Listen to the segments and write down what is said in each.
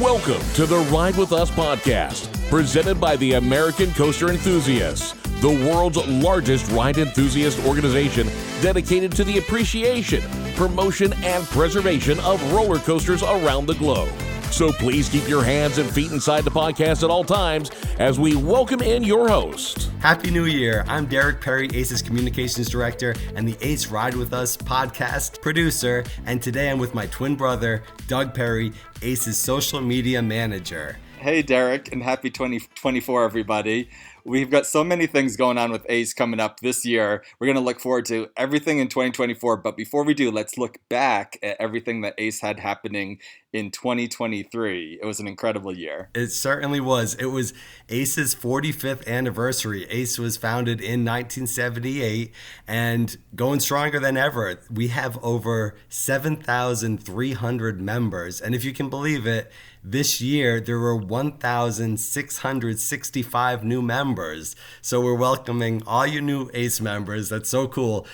Welcome to the Ride With Us podcast, presented by the American Coaster Enthusiasts, the world's largest ride enthusiast organization dedicated to the appreciation, promotion, and preservation of roller coasters around the globe. So please keep your hands and feet inside the podcast at all times as we welcome in your host. Happy New Year. I'm Derek Perry, ACE's Communications Director and the ACE Ride With Us podcast producer. And today I'm with my twin brother, Doug Perry, ACE's social media manager. Hey, Derek, and happy 2024, everybody. We've got so many things going on with ACE coming up this year. We're going to look forward to everything in 2024. But before we do, let's look back at everything that ACE had happening in 2023. It was an incredible year. It certainly was. It was ACE's 45th anniversary. ACE was founded in 1978 and going stronger than ever. We have over 7,300 members. And if you can believe it, this year, there were 1,665 new members. So we're welcoming all you new ACE members. That's so cool.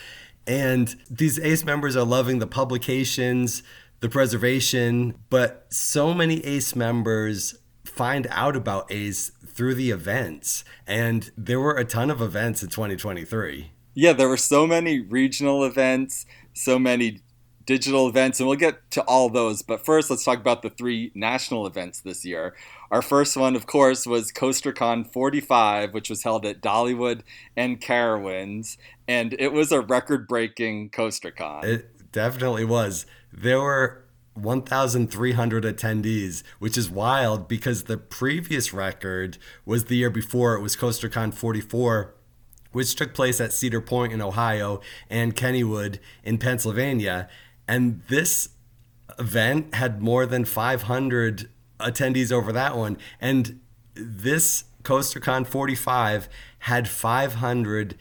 And these ACE members are loving the publications, the preservation, but so many ACE members find out about ACE through the events. And there were a ton of events in 2023. Yeah, there were so many regional events, so many digital events, and we'll get to all those. But first, let's talk about the three national events this year. Our first one, of course, was CoasterCon 45, which was held at Dollywood and Carowinds, and it was a record-breaking CoasterCon. It definitely was. There were 1,300 attendees, which is wild because the previous record was the year before. It was CoasterCon 44, which took place at Cedar Point in Ohio and Kennywood in Pennsylvania. And this event had more than 500 attendees over that one. And this CoasterCon 45 had 500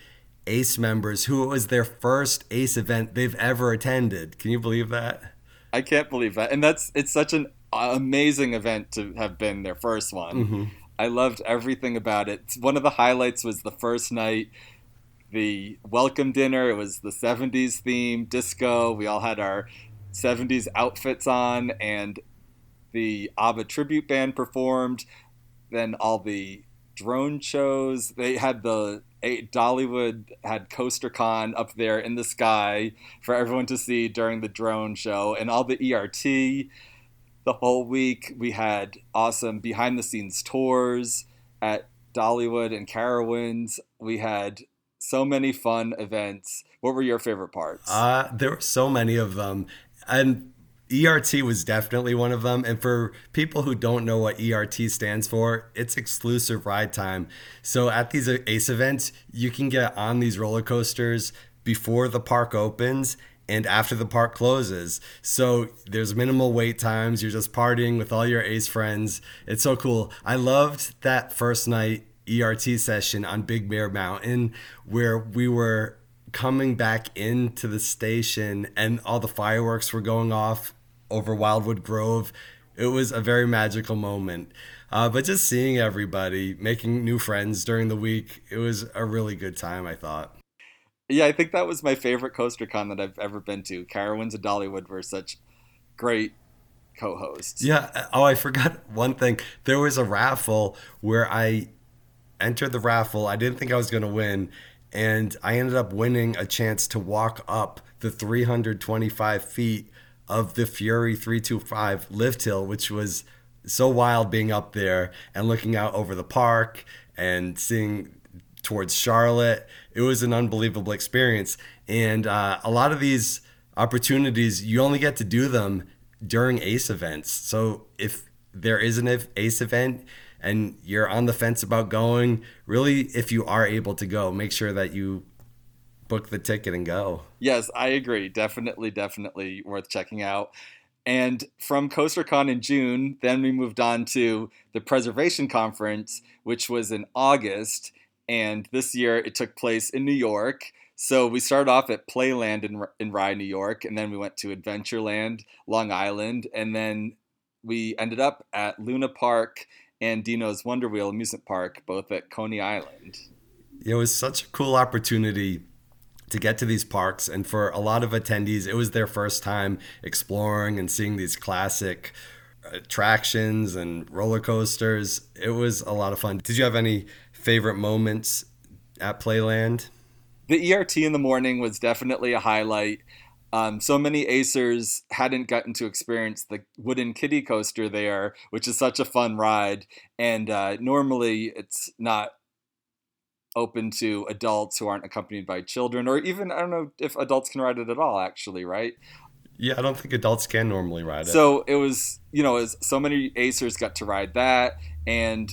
ACE members who it was their first ACE event they've ever attended. Can you believe that? I can't believe that. And that's it's such an amazing event to have been their first one. Mm-hmm. I loved everything about it. One of the highlights was the first night the welcome dinner. It was the 70s theme, disco. We all had our 70s outfits on, and the ABBA tribute band performed. Then all the drone shows. They had the Dollywood had CoasterCon up there in the sky for everyone to see during the drone show, and all the ERT. The whole week we had awesome behind the scenes tours at Dollywood and Carowinds. We had so many fun events. What were your favorite parts? Uh, there were so many of them. And ERT was definitely one of them. And for people who don't know what ERT stands for, it's exclusive ride time. So at these ACE events, you can get on these roller coasters before the park opens and after the park closes. So there's minimal wait times. You're just partying with all your ACE friends. It's so cool. I loved that first night ERT session on Big Bear Mountain where we were coming back into the station and all the fireworks were going off over Wildwood Grove. It was a very magical moment. Uh, but just seeing everybody, making new friends during the week, it was a really good time, I thought. Yeah, I think that was my favorite coaster con that I've ever been to. Carowinds and Dollywood were such great co-hosts. Yeah. Oh, I forgot one thing. There was a raffle where I entered the raffle. I didn't think I was going to win. And I ended up winning a chance to walk up the 325 feet of the Fury 325 lift hill, which was so wild being up there and looking out over the park and seeing towards Charlotte. It was an unbelievable experience. And uh, a lot of these opportunities, you only get to do them during ACE events. So if there is an ACE event, and you're on the fence about going, really, if you are able to go, make sure that you book the ticket and go. Yes, I agree. Definitely, definitely worth checking out. And from CoasterCon in June, then we moved on to the Preservation Conference, which was in August. And this year it took place in New York. So we started off at Playland in, in Rye, New York, and then we went to Adventureland, Long Island, and then we ended up at Luna Park and Dino's Wonder Wheel amusement park, both at Coney Island. It was such a cool opportunity to get to these parks, and for a lot of attendees, it was their first time exploring and seeing these classic attractions and roller coasters. It was a lot of fun. Did you have any favorite moments at Playland? The ERT in the morning was definitely a highlight. Um, so many Acers hadn't gotten to experience the wooden kiddie coaster there, which is such a fun ride. And uh, normally it's not open to adults who aren't accompanied by children, or even, I don't know if adults can ride it at all, actually, right? Yeah, I don't think adults can normally ride it. So it was, you know, as so many Acers got to ride that. And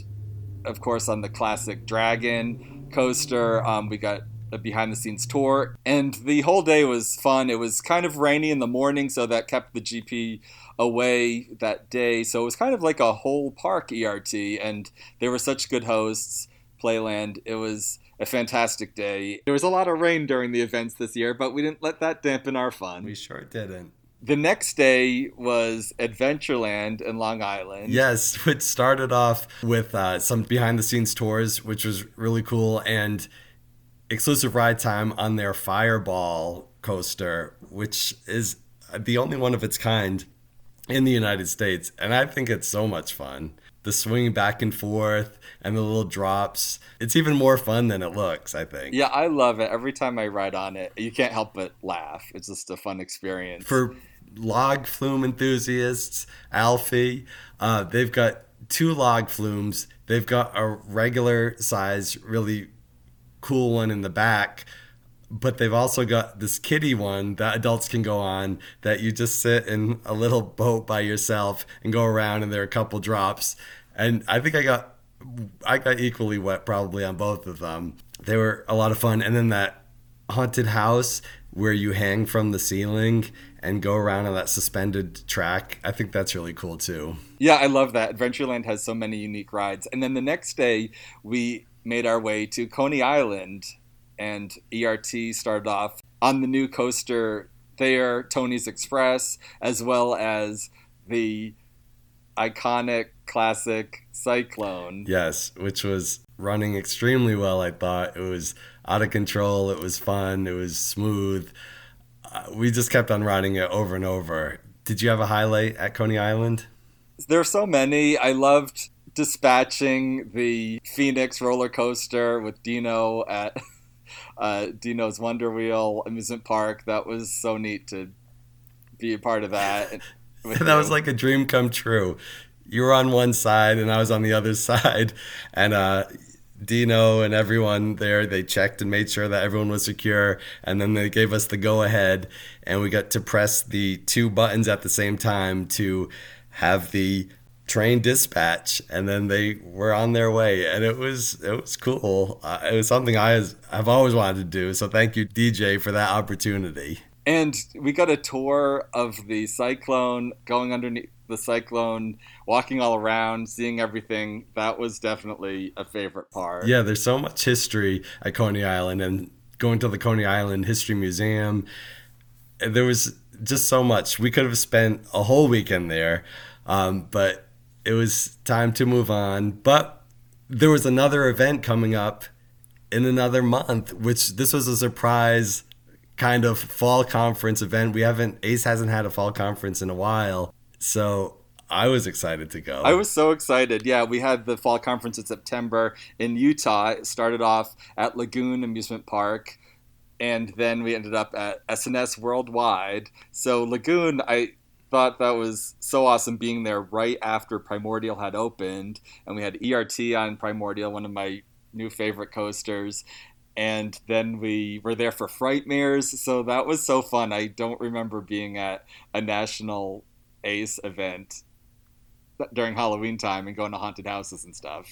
of course, on the classic Dragon coaster, um, we got a behind the scenes tour. And the whole day was fun. It was kind of rainy in the morning, so that kept the GP away that day. So it was kind of like a whole park ERT. And they were such good hosts, Playland. It was a fantastic day. There was a lot of rain during the events this year, but we didn't let that dampen our fun. We sure didn't. The next day was Adventureland in Long Island. Yes, which started off with uh, some behind the scenes tours, which was really cool, and exclusive ride time on their Fireball coaster, which is the only one of its kind in the United States. And I think it's so much fun. The swing back and forth and the little drops. It's even more fun than it looks, I think. Yeah, I love it. Every time I ride on it, you can't help but laugh. It's just a fun experience. For log flume enthusiasts, Alfie, uh, they've got two log flumes. They've got a regular size, really cool one in the back but they've also got this kiddie one that adults can go on that you just sit in a little boat by yourself and go around and there are a couple drops and i think i got i got equally wet probably on both of them they were a lot of fun and then that haunted house where you hang from the ceiling and go around on that suspended track. I think that's really cool too. Yeah, I love that. Adventureland has so many unique rides. And then the next day, we made our way to Coney Island, and ERT started off on the new coaster there, Tony's Express, as well as the iconic classic Cyclone. Yes, which was running extremely well, I thought. It was out of control, it was fun, it was smooth. Uh, we just kept on riding it over and over. Did you have a highlight at Coney Island? There are so many. I loved dispatching the Phoenix roller coaster with Dino at uh, Dino's Wonder Wheel amusement park. That was so neat to be a part of that. that you. was like a dream come true. You were on one side and I was on the other side, and uh, Dino and everyone there, they checked and made sure that everyone was secure, and then they gave us the go ahead, and we got to press the two buttons at the same time to have the train dispatch and then they were on their way and it was it was cool. Uh, it was something i has, have always wanted to do so thank you dj for that opportunity. And we got a tour of the cyclone going underneath the cyclone walking all around seeing everything. That was definitely a favorite part. Yeah there's so much history at coney island and going to the coney island history museum there was just so much. We could have spent a whole weekend there um, but it was time to move on. But there was another event coming up in another month, which this was a surprise kind of fall conference event. We haven't Ace hasn't had a fall conference in a while. So I was excited to go. I was so excited. Yeah, we had the fall conference in September in Utah. It started off at Lagoon Amusement Park and then we ended up at S&S Worldwide. So Lagoon, I thought that was so awesome being there right after Primordial had opened, and we had ERT on Primordial, one of my new favorite coasters. And then we were there for Frightmares, so that was so fun. I don't remember being at a national Ace event during Halloween time and going to haunted houses and stuff.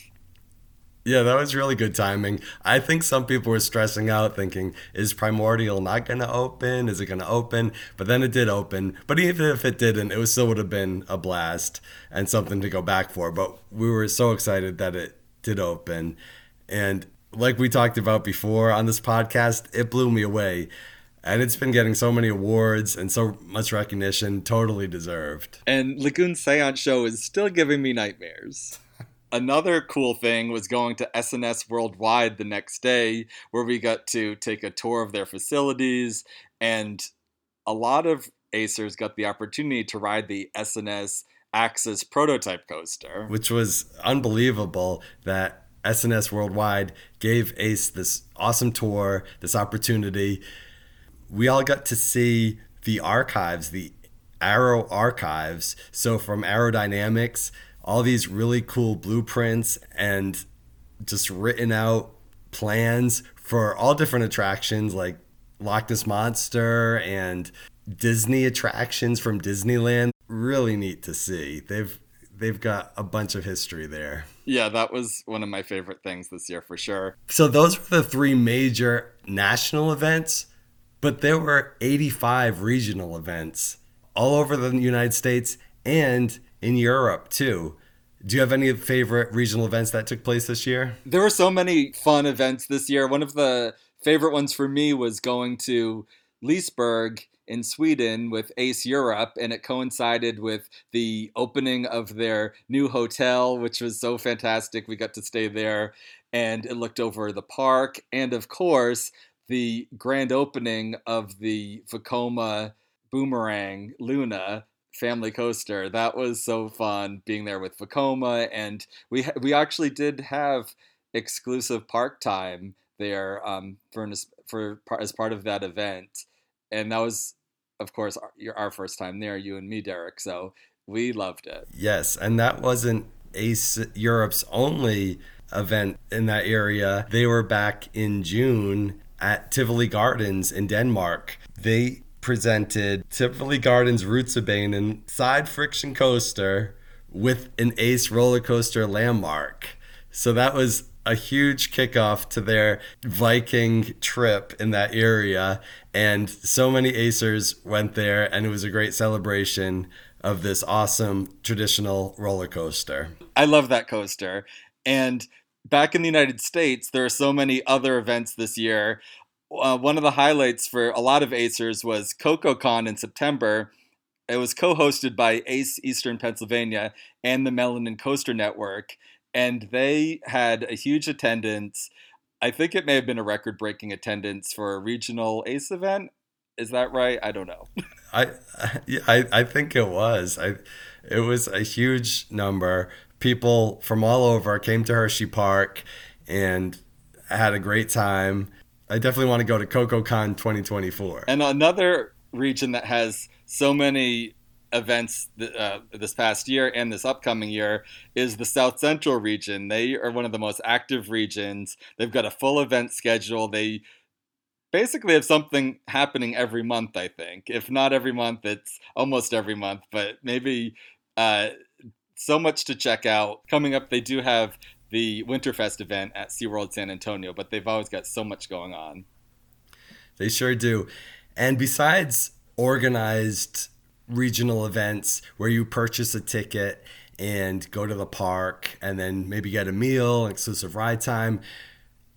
Yeah, that was really good timing. I think some people were stressing out thinking, is Primordial not going to open? Is it going to open? But then it did open. But even if it didn't, it was, still would have been a blast and something to go back for. But we were so excited that it did open. And like we talked about before on this podcast, it blew me away. And it's been getting so many awards and so much recognition, totally deserved. And Lagoon Seance Show is still giving me nightmares another cool thing was going to S&S Worldwide the next day, where we got to take a tour of their facilities, and a lot of Acers got the opportunity to ride the S&S AXS prototype coaster. Which was unbelievable that S&S Worldwide gave Ace this awesome tour, this opportunity. We all got to see the archives, the Arrow archives. So from Arrow Dynamics, all these really cool blueprints and just written out plans for all different attractions like Loch Ness Monster and Disney attractions from Disneyland. Really neat to see. They've they've got a bunch of history there. Yeah, that was one of my favorite things this year for sure. So those were the three major national events, but there were 85 regional events all over the United States and in Europe too. Do you have any favorite regional events that took place this year? There were so many fun events this year. One of the favorite ones for me was going to Liseberg in Sweden with Ace Europe, and it coincided with the opening of their new hotel, which was so fantastic. We got to stay there, and it looked over the park, and of course, the grand opening of the Vekoma Boomerang Luna family coaster. That was so fun being there with Vekoma, and we we actually did have exclusive park time there um, for for as part of that event, and that was, of course, our, our first time there, you and me, Derek. So we loved it. Yes, and that wasn't Ace Europe's only event in that area. They were back in June at Tivoli Gardens in Denmark. They presented Tivoli Gardens Rutsjebane side friction coaster with an Ace roller coaster landmark. So that was a huge kickoff to their Viking trip in that area. And so many Acers went there, and it was a great celebration of this awesome traditional roller coaster. I love that coaster. And back in the United States, there are so many other events this year uh, one of the highlights for a lot of Acers was CocoCon in September. It was co-hosted by Ace Eastern Pennsylvania and the Melanin Coaster Network, and they had a huge attendance. I think it may have been a record-breaking attendance for a regional Ace event. Is that right? I don't know. I, I I think it was. I it was a huge number. People from all over came to Hershey Park and had a great time I definitely want to go to CocoCon 2024. And another region that has so many events uh, this past year and this upcoming year is the South Central region. They are one of the most active regions. They've got a full event schedule. They basically have something happening every month, I think. If not every month, it's almost every month, but maybe uh, so much to check out. Coming up, they do have the Winterfest event at SeaWorld San Antonio, but they've always got so much going on. They sure do. And besides organized regional events where you purchase a ticket and go to the park and then maybe get a meal, exclusive ride time,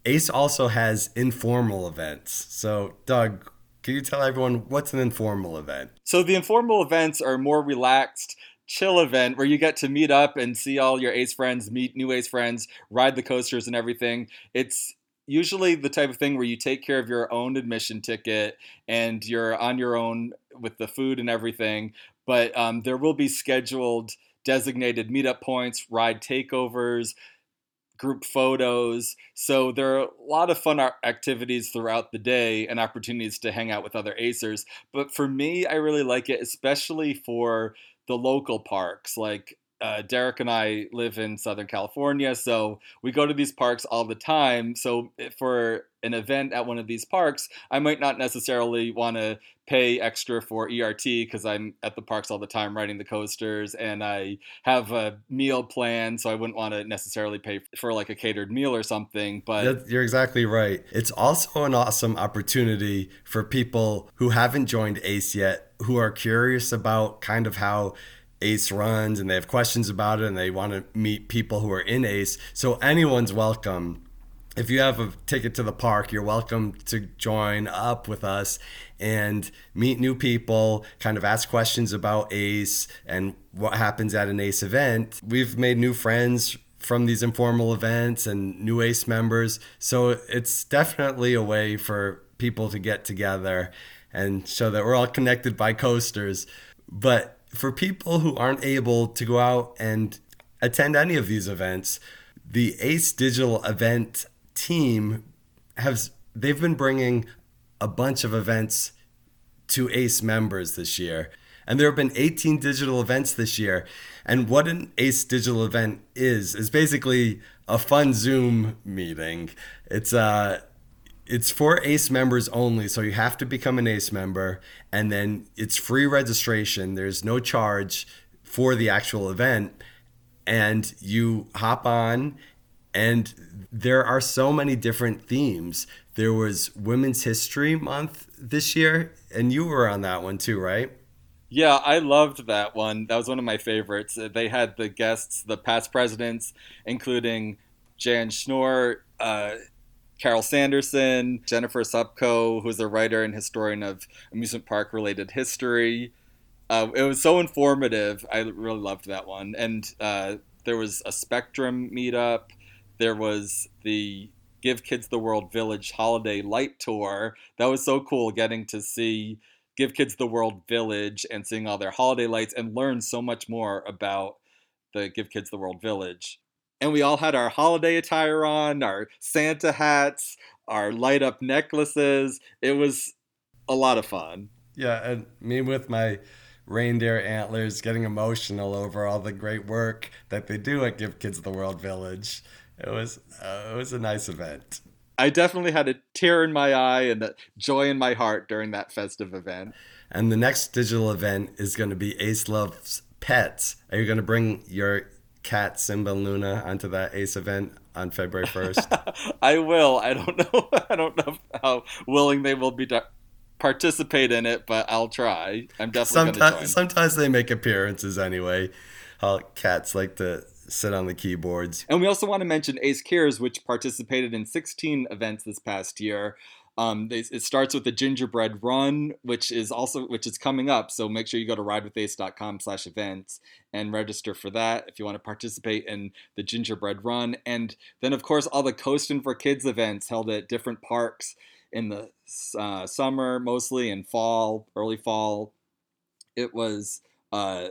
Ace also has informal events. So, Doug, can you tell everyone what's an informal event? So, the informal events are more relaxed chill event where you get to meet up and see all your ace friends, meet new ace friends, ride the coasters and everything. It's usually the type of thing where you take care of your own admission ticket and you're on your own with the food and everything. But um, there will be scheduled designated meetup points, ride takeovers, group photos. So there are a lot of fun activities throughout the day and opportunities to hang out with other Acers. But for me, I really like it, especially for the local parks. Like uh, Derek and I live in Southern California, so we go to these parks all the time. So for an event at one of these parks, I might not necessarily want to pay extra for ERT because I'm at the parks all the time riding the coasters and I have a meal plan, so I wouldn't want to necessarily pay for like a catered meal or something. But you're exactly right. It's also an awesome opportunity for people who haven't joined ACE yet, who are curious about kind of how ACE runs and they have questions about it and they want to meet people who are in ACE. So anyone's welcome if you have a ticket to the park, you're welcome to join up with us and meet new people, kind of ask questions about ACE and what happens at an ACE event. We've made new friends from these informal events and new ACE members. So it's definitely a way for people to get together and show that we're all connected by coasters. But for people who aren't able to go out and attend any of these events, the Ace Digital event team has they've been bringing a bunch of events to ACE members this year. And there have been 18 digital events this year. And what an ACE digital event is, is basically a fun Zoom meeting. It's uh it's for ACE members only, so you have to become an ACE member, and then it's free registration. There's no charge for the actual event, and you hop on, and there are so many different themes. There was Women's History Month this year, and you were on that one too, right? Yeah, I loved that one. That was one of my favorites. They had the guests, the past presidents, including Jan Schnorr, uh, Carol Sanderson, Jennifer Supko, who's a writer and historian of amusement park related history. Uh, it was so informative. I really loved that one. And uh, there was a Spectrum meetup. There was the Give Kids the World Village Holiday Light Tour. That was so cool getting to see Give Kids the World Village and seeing all their holiday lights and learn so much more about the Give Kids the World Village and we all had our holiday attire on, our Santa hats, our light up necklaces. It was a lot of fun. Yeah, and me with my reindeer antlers getting emotional over all the great work that they do at Give Kids the World Village. It was uh, it was a nice event. I definitely had a tear in my eye and a joy in my heart during that festive event. And the next digital event is going to be Ace Loves Pets. Are you going to bring your cat Simba Luna onto that Ace event on February 1st? I will. I don't know. I don't know how willing they will be to participate in it, but I'll try. I'm definitely sometimes, Sometimes they make appearances anyway. How cats like to sit on the keyboards. And we also want to mention Ace Cares, which participated in 16 events this past year. Um, they, it starts with the gingerbread run, which is also which is coming up. So make sure you go to ridewithace.com slash events and register for that if you want to participate in the gingerbread run. And then of course all the coasting for Kids events held at different parks in the uh, summer mostly and fall, early fall. It was uh,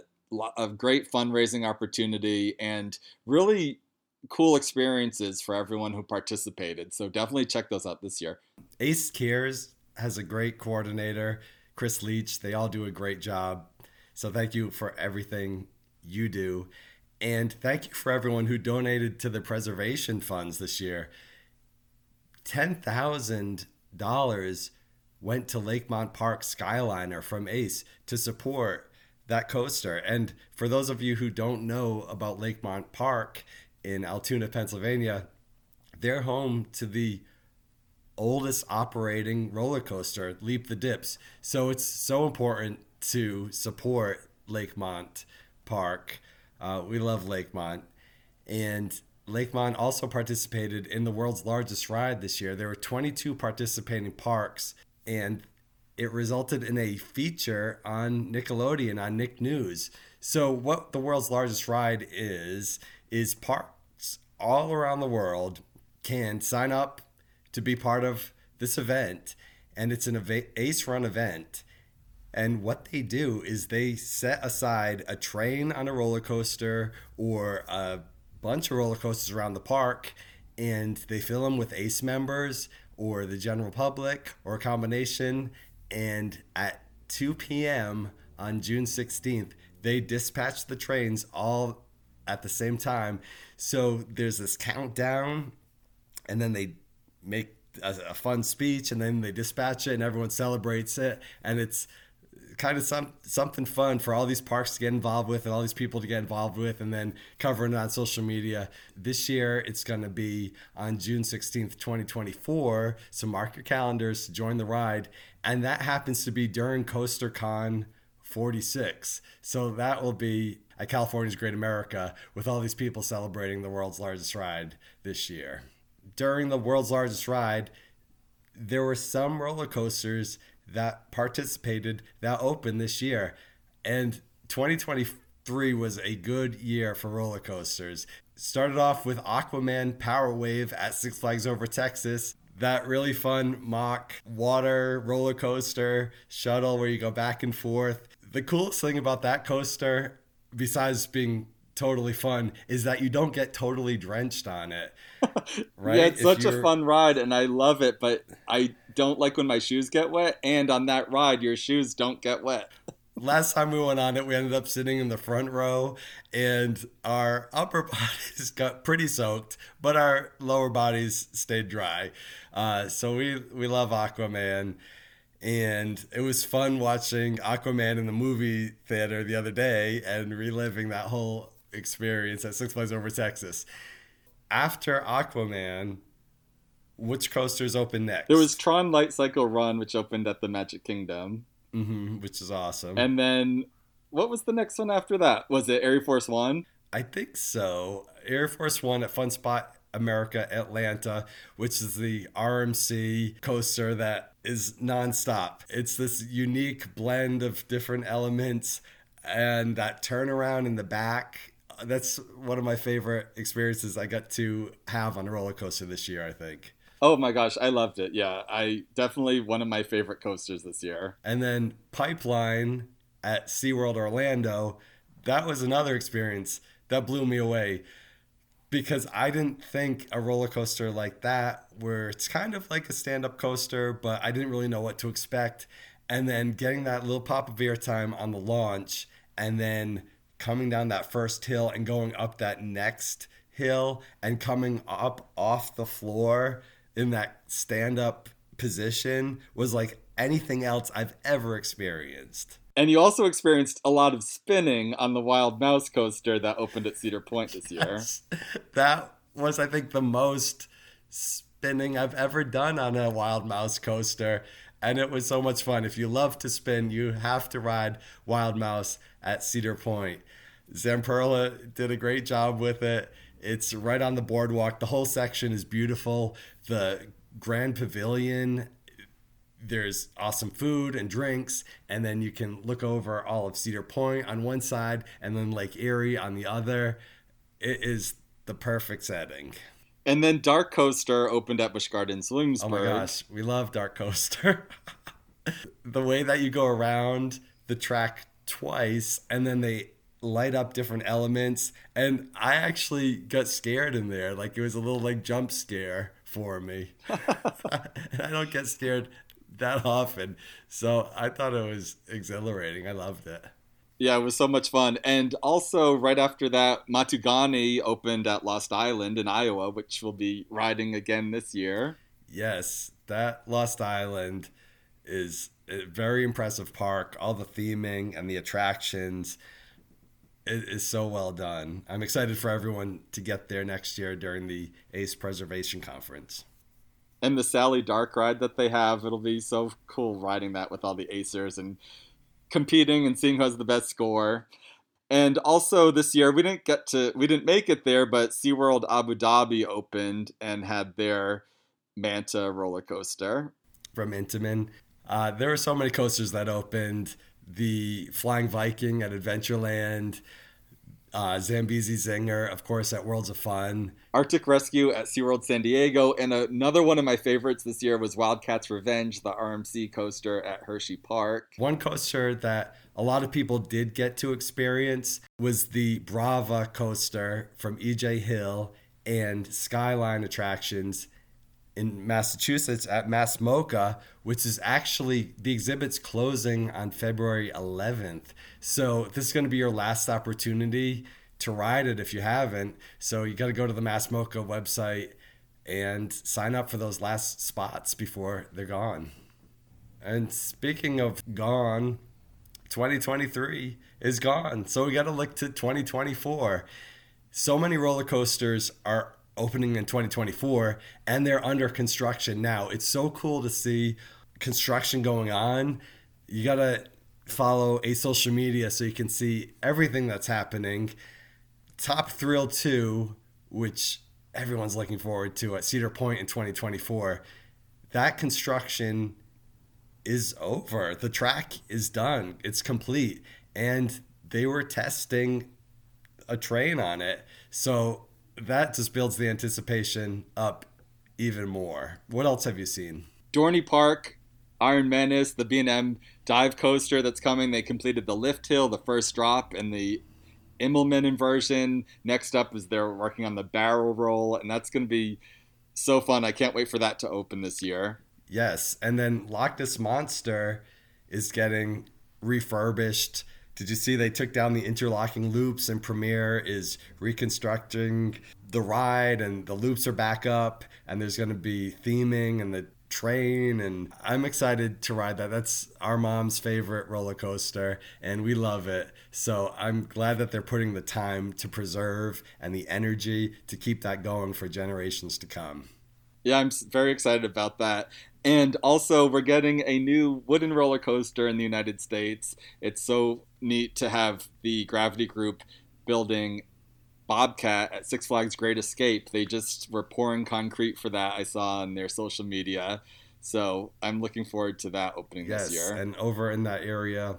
a great fundraising opportunity and really cool experiences for everyone who participated. So definitely check those out this year. Ace Cares has a great coordinator, Chris Leach. They all do a great job. So thank you for everything you do. And thank you for everyone who donated to the preservation funds this year. $10,000 went to Lakemont Park Skyliner from ACE to support that coaster. And for those of you who don't know about Lakemont Park, in Altoona, Pennsylvania, they're home to the oldest operating roller coaster, Leap the Dips. So it's so important to support Lakemont Park. Uh, we love Lakemont. And Lakemont also participated in the world's largest ride this year. There were 22 participating parks, and it resulted in a feature on Nickelodeon on Nick News. So, what the world's largest ride is, is parks all around the world can sign up to be part of this event. And it's an ACE run event. And what they do is they set aside a train on a roller coaster or a bunch of roller coasters around the park and they fill them with ACE members or the general public or a combination. And at 2 p.m. on June 16th, they dispatch the trains all at the same time. So there's this countdown, and then they make a, a, fun speech, and then they dispatch it, and everyone celebrates it, and it's kind of some something fun for all these parks to get involved with and all these people to get involved with and then covering it on social media. This year it's going to be on june 16th 2024 so mark your calendars to join the ride. And that happens to be during coaster con 46 so that will be at California's Great America with all these people celebrating the world's largest ride this year. During the world's largest ride, there were some roller coasters that participated that opened this year. And 2023 was a good year for roller coasters. Started off with Aquaman Power Wave at Six Flags Over Texas. That really fun mock water roller coaster shuttle where you go back and forth The coolest thing about that coaster, besides being totally fun, is that you don't get totally drenched on it. Right? yeah, it's if such you're... a fun ride, and I love it. But I don't like when my shoes get wet, and on that ride, your shoes don't get wet. Last time we went on it, we ended up sitting in the front row, and our upper bodies got pretty soaked, but our lower bodies stayed dry. Uh, so we we love Aquaman and it was fun watching Aquaman in the movie theater the other day and reliving that whole experience at Six Flags Over Texas. After Aquaman, which coasters open next? There was Tron Light Cycle Run, which opened at the Magic Kingdom, mm-hmm, which is awesome. And then what was the next one after that? Was it Air Force One? I think so. Air Force One at Fun Spot America Atlanta, which is the RMC coaster that is nonstop. It's this unique blend of different elements and that turnaround in the back. That's one of my favorite experiences I got to have on a roller coaster this year, I think. Oh my gosh, I loved it. Yeah, I definitely one of my favorite coasters this year. And then Pipeline at SeaWorld Orlando, that was another experience that blew me away because I didn't think a roller coaster like that, where it's kind of like a stand up coaster, but I didn't really know what to expect. And then getting that little pop of air time on the launch, and then coming down that first hill and going up that next hill and coming up off the floor in that stand up position was like anything else I've ever experienced. And you also experienced a lot of spinning on the Wild Mouse coaster that opened at Cedar Point this year. that was, I think, the most spinning I've ever done on a Wild Mouse coaster. And it was so much fun. If you love to spin, you have to ride Wild Mouse at Cedar Point. Zamperla did a great job with it. It's right on the boardwalk. The whole section is beautiful. The Grand Pavilion there's awesome food and drinks, and then you can look over all of Cedar Point on one side and then Lake Erie on the other. It is the perfect setting. And then Dark Coaster opened at Busch Gardens Williamsburg. Oh my gosh, we love Dark Coaster. the way that you go around the track twice and then they light up different elements and I actually got scared in there like it was a little like jump scare for me. and I don't get scared that often. So I thought it was exhilarating. I loved it. Yeah, it was so much fun. And also, right after that, Matugani opened at Lost Island in Iowa, which we'll be riding again this year. Yes, that Lost Island is a very impressive park. All the theming and the attractions it is so well done. I'm excited for everyone to get there next year during the ACE Preservation Conference and the Sally Dark ride that they have. It'll be so cool riding that with all the Acers and competing and seeing who has the best score. And also this year we didn't get to we didn't make it there, but SeaWorld Abu Dhabi opened and had their Manta roller coaster. From Intamin. Uh, there were so many coasters that opened. The Flying Viking at Adventureland, uh, Zambezi Zinger, of course, at Worlds of Fun. Arctic Rescue at SeaWorld San Diego. And another one of my favorites this year was Wildcats Revenge, the RMC coaster at Hershey Park. One coaster that a lot of people did get to experience was the Brava coaster from EJ Hill and Skyline Attractions in Massachusetts at Mass MoCA, which is actually the exhibit's closing on February 11th. So this is going to be your last opportunity to ride it if you haven't. So you got to go to the Mass MoCA website and sign up for those last spots before they're gone. And speaking of gone, 2023 is gone. So we got to look to 2024. So many roller coasters are opening in 2024 and they're under construction now. It's so cool to see construction going on. You got to follow a social media so you can see everything that's happening. Top Thrill 2, which everyone's looking forward to at Cedar Point in 2024. That construction is over. The track is done. It's complete. And they were testing a train on it. So that just builds the anticipation up even more. What else have you seen? Dorney Park Iron Menace, the B&M dive coaster that's coming. They completed the lift hill, the first drop, and the Immelmann inversion. Next up is they're working on the barrel roll, and that's going to be so fun. I can't wait for that to open this year. Yes, and then Loch Ness Monster is getting refurbished. Did you see they took down the interlocking loops and Premier is reconstructing the ride and the loops are back up and there's going to be theming and the train and I'm excited to ride that. That's our mom's favorite roller coaster and we love it. So I'm glad that they're putting the time to preserve and the energy to keep that going for generations to come. Yeah, I'm very excited about that. And also, we're getting a new wooden roller coaster in the United States. It's so neat to have the Gravity Group building Bobcat at Six Flags Great Escape. They just were pouring concrete for that, I saw on their social media. So I'm looking forward to that opening yes, this year. And over in that area,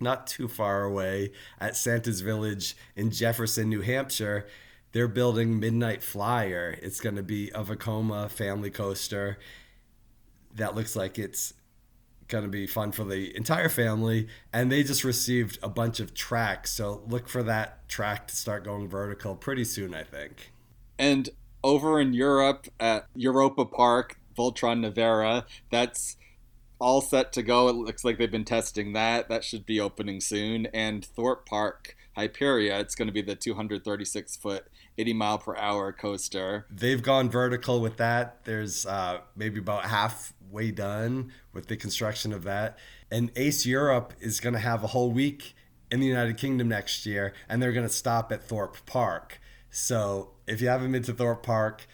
not too far away at Santa's Village in Jefferson, New Hampshire, they're building Midnight Flyer. It's going to be a Vekoma family coaster that looks like it's going to be fun for the entire family. And they just received a bunch of tracks. So look for that track to start going vertical pretty soon, I think. And over in Europe at Europa Park, Voltron Nevera, that's all set to go. It looks like they've been testing that. That should be opening soon. And Thorpe Park, Hyperia, it's going to be the 236 foot 80 mile per hour coaster. They've gone vertical with that. There's uh, maybe about halfway done with the construction of that. And Ace Europe is going to have a whole week in the United Kingdom next year, and they're going to stop at Thorpe Park. So if you haven't been to Thorpe Park,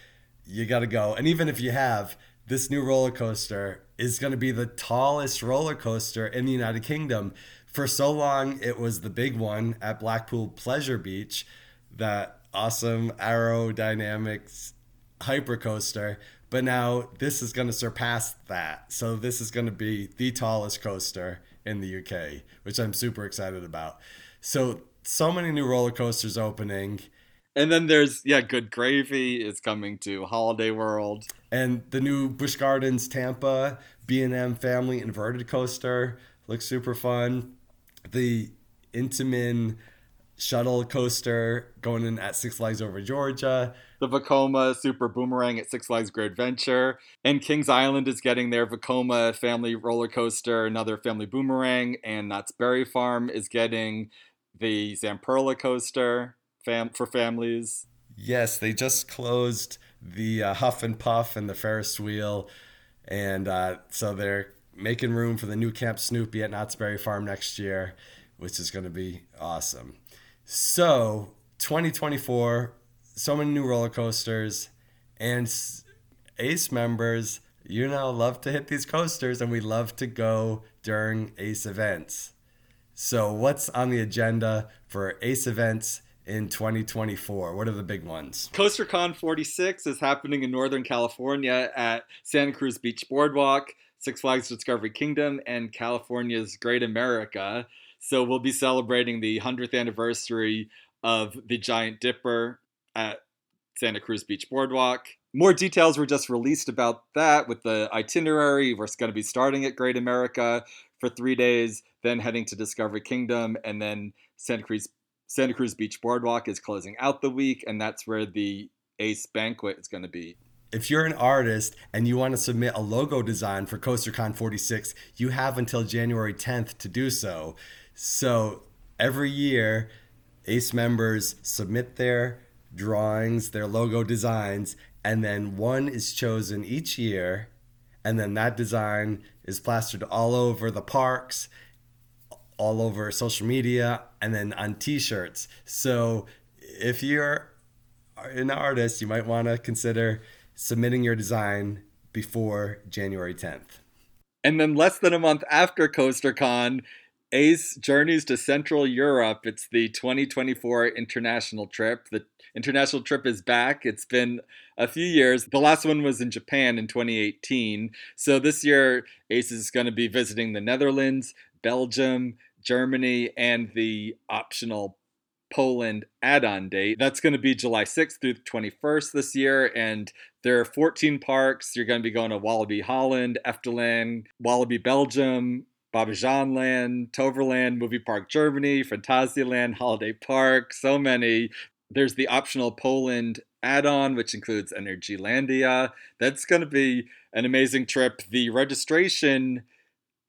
you got to go. And even if you have, this new roller coaster is going to be the tallest roller coaster in the United Kingdom. For so long, it was the big one at Blackpool Pleasure Beach that awesome Arrow Dynamics hypercoaster. But now this is going to surpass that. So this is going to be the tallest coaster in the UK, which I'm super excited about. So so many new roller coasters opening. And then there's yeah, Good Gravy is coming to Holiday World. And the new Busch Gardens Tampa B&M Family Inverted Coaster looks super fun. The Intamin shuttle coaster going in at Six Flags over Georgia. The Vekoma Super Boomerang at Six Flags Great Adventure. And Kings Island is getting their Vekoma family roller coaster, another family boomerang. And Knott's Berry Farm is getting the Zamperla coaster fam- for families. Yes, they just closed the uh, Huff and Puff and the Ferris wheel. And uh, so they're making room for the new Camp Snoopy at Knott's Berry Farm next year, which is going to be awesome. So, 2024, so many new roller coasters, and ACE members, you know, love to hit these coasters, and we love to go during ACE events. So, what's on the agenda for ACE events in 2024? What are the big ones? CoasterCon 46 is happening in Northern California at Santa Cruz Beach Boardwalk, Six Flags Discovery Kingdom, and California's Great America. So we'll be celebrating the 100th anniversary of the Giant Dipper at Santa Cruz Beach Boardwalk. More details were just released about that with the itinerary. We're going to be starting at Great America for three days, then heading to Discovery Kingdom, and then Santa Cruz Santa Cruz Beach Boardwalk is closing out the week, and that's where the Ace Banquet is going to be if you're an artist and you want to submit a logo design for CoasterCon 46, you have until January 10th to do so. So every year, ACE members submit their drawings, their logo designs, and then one is chosen each year. And then that design is plastered all over the parks, all over social media, and then on t shirts. So if you're an artist, you might want to consider submitting your design before January 10th. And then less than a month after CoasterCon, Ace journeys to Central Europe. It's the 2024 international trip. The international trip is back. It's been a few years. The last one was in Japan in 2018. So this year, Ace is going to be visiting the Netherlands, Belgium, Germany, and the optional Poland add on date. That's going to be July 6th through 21st this year. And there are 14 parks. You're going to be going to Walibi Holland, Efteling, Walibi Belgium, Bobbejaanland, Toverland, Movie Park Germany, Phantasialand, Holiday Park, so many. There's the optional Poland add on, which includes Energylandia. That's going to be an amazing trip. The registration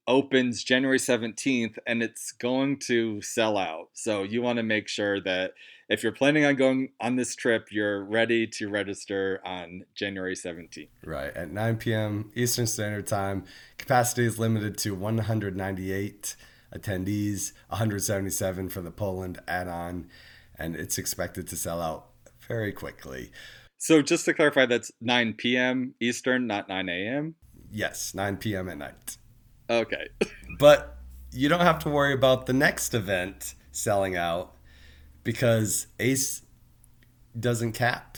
opens January 17th and it's going to sell out. So you want to make sure that if you're planning on going on this trip, you're ready to register on January 17th. Right. At 9 p.m. Eastern Standard Time, capacity is limited to 198 attendees, 177 for the Poland add on, and it's expected to sell out very quickly. So just to clarify, that's 9 p.m. Eastern, not 9 a.m.? Yes, 9 p.m. at night. Okay. but you don't have to worry about the next event selling out because ACE doesn't cap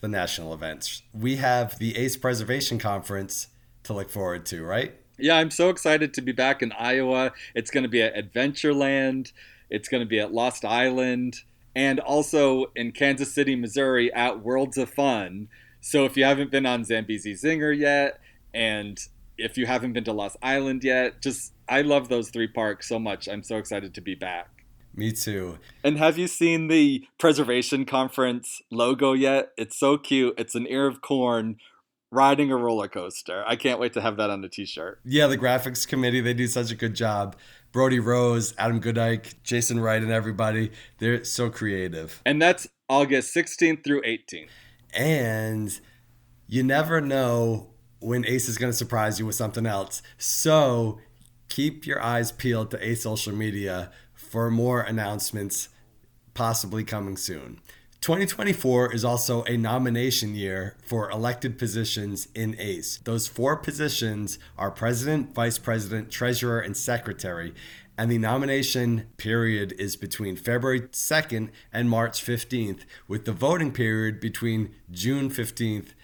the national events. We have the ACE Preservation Conference to look forward to, right? Yeah, I'm so excited to be back in Iowa. It's going to be at Adventureland, it's going to be at Lost Island, and also in Kansas City, Missouri at Worlds of Fun. So if you haven't been on Zambezi Zinger yet, and if you haven't been to Lost Island yet, just I love those three parks so much. I'm so excited to be back. Me too. And have you seen the Preservation Conference logo yet? It's so cute. It's an ear of corn riding a roller coaster. I can't wait to have that on a t-shirt. Yeah, the graphics committee, they do such a good job. Brody Rose, Adam Goodike, Jason Wright, and everybody, they're so creative. And that's August 16th through 18th. And you never know when Ace is going to surprise you with something else. So keep your eyes peeled to Ace social media for more announcements possibly coming soon. 2024 is also a nomination year for elected positions in ACE. Those four positions are president, vice president, treasurer, and secretary. And the nomination period is between February 2nd and March 15th, with the voting period between June 15th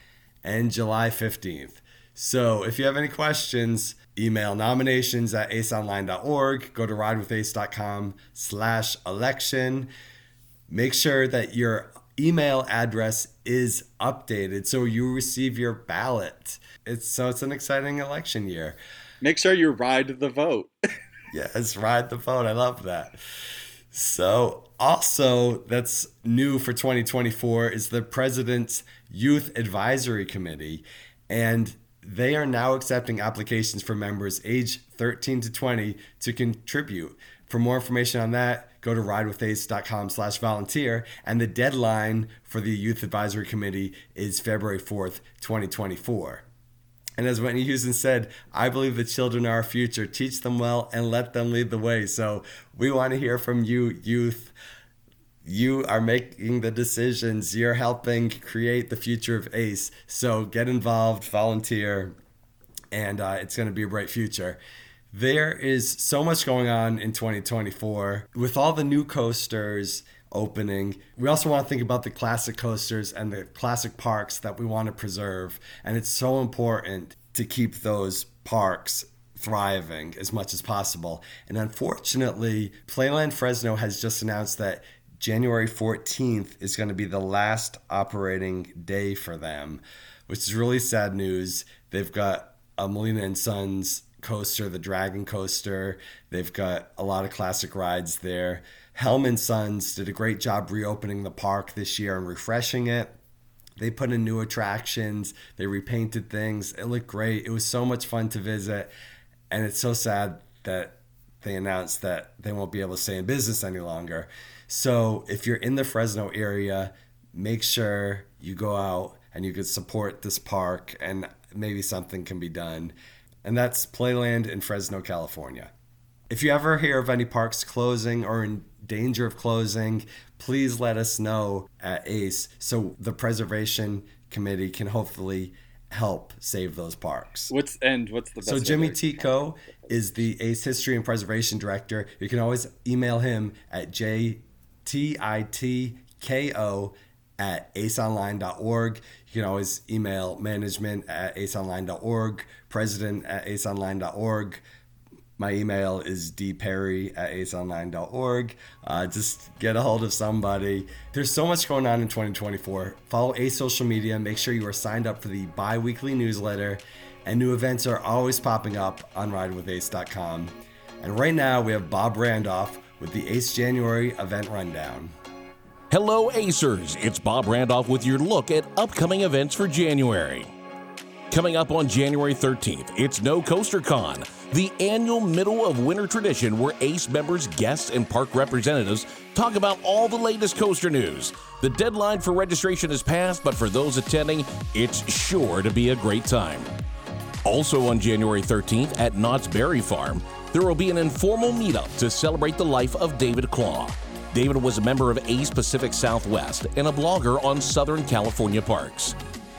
and July 15th. So if you have any questions, email nominations at aceonline.org. Go to ridewithace.com slash election. Make sure that your email address is updated so you receive your ballot. It's so it's an exciting election year. Make sure you ride the vote. yes, ride the vote. I love that. So, also that's new for 2024 is the President's Youth Advisory Committee. And they are now accepting applications for members age 13 to 20 to contribute. For more information on that, go to ridewithace.com slash volunteer. And the deadline for the Youth Advisory Committee is February 4th, 2024. And as Whitney Houston said, I believe the children are our future. Teach them well and let them lead the way. So we want to hear from you, youth you are making the decisions. You're helping create the future of ACE. So get involved, volunteer, and uh, it's going to be a bright future. There is so much going on in 2024 with all the new coasters opening. We also want to think about the classic coasters and the classic parks that we want to preserve. And it's so important to keep those parks thriving as much as possible. And unfortunately, Playland Fresno has just announced that January 14th is going to be the last operating day for them, which is really sad news. They've got uh, a Molina and Sons coaster, the Dragon Coaster. They've got a lot of classic rides there. Helm & Sons did a great job reopening the park this year and refreshing it. They put in new attractions, they repainted things. It looked great. It was so much fun to visit. And it's so sad that they announced that they won't be able to stay in business any longer. So if you're in the Fresno area, make sure you go out and you can support this park and maybe something can be done. And that's Playland in Fresno, California. If you ever hear of any parks closing or in danger of closing, please let us know at ACE so the preservation committee can hopefully help save those parks. What's and what's the best so Jimmy Titko is the ACE History and Preservation Director. You can always email him at j T I T K O at aceonline.org. You can always email management at aceonline.org, president at aceonline.org. My email is dperry at aceonline.org. Uh, just get a hold of somebody. There's so much going on in 2024. Follow Ace social media. Make sure you are signed up for the bi weekly newsletter. And new events are always popping up on ridewithace.com. And right now, we have Bob Randolph with the Ace January event rundown. Hello, Acers. It's Bob Randolph with your look at upcoming events for January. Coming up on January 13th, it's No Coaster Con, the annual middle of winter tradition where ACE members, guests, and park representatives talk about all the latest coaster news. The deadline for registration is passed, but for those attending, it's sure to be a great time. Also on January 13th at Knott's Berry Farm, there will be an informal meetup to celebrate the life of David Claw. David was a member of ACE Pacific Southwest and a blogger on Southern California parks.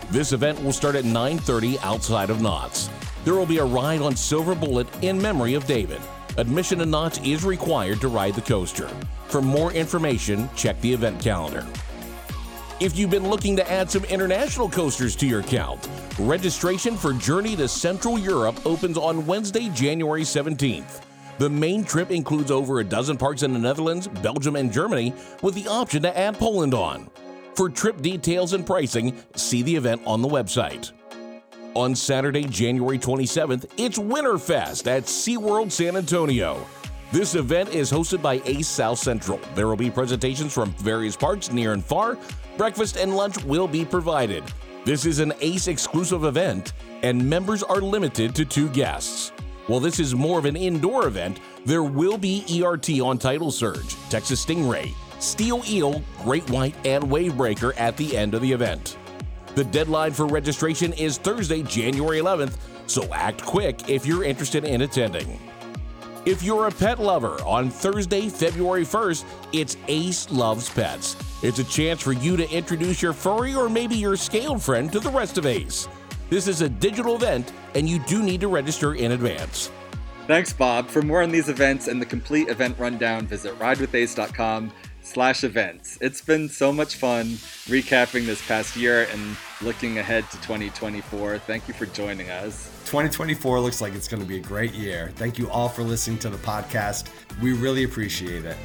This event will start at 9:30 outside of Knott's. There will be a ride on Silver Bullet in memory of David. Admission to Knott's is required to ride the coaster. For more information, check the event calendar. If you've been looking to add some international coasters to your count, registration for Journey to Central Europe opens on Wednesday, January 17th. The main trip includes over a dozen parks in the Netherlands, Belgium, and Germany, with the option to add Poland on. For trip details and pricing, see the event on the website. On Saturday, January 27th, it's Winterfest at SeaWorld San Antonio. This event is hosted by Ace South Central. There will be presentations from various parks near and far. Breakfast and lunch will be provided. This is an Ace exclusive event, and members are limited to two guests. While this is more of an indoor event, there will be ERT on Tidal Surge, Texas Stingray, Steel Eel, Great White, and Wavebreaker at the end of the event. The deadline for registration is Thursday, January 11th, so act quick if you're interested in attending. If you're a pet lover, on Thursday, February 1st, it's Ace Loves Pets. It's a chance for you to introduce your furry or maybe your scaled friend to the rest of Ace. This is a digital event, and you do need to register in advance. Thanks, Bob. For more on these events and the complete event rundown, visit ridewithace.com slash events. It's been so much fun recapping this past year and looking ahead to 2024. Thank you for joining us. 2024 looks like it's going to be a great year. Thank you all for listening to the podcast. We really appreciate it.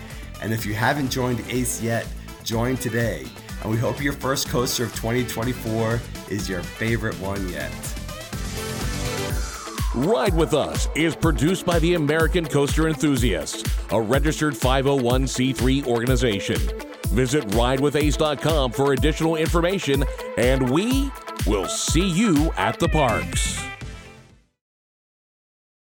And if you haven't joined ACE yet, join today. And we hope your first coaster of 2024 is your favorite one yet. Ride with Us is produced by the American Coaster Enthusiasts, a registered 501c3 organization. Visit ridewithace.com for additional information, and we will see you at the parks.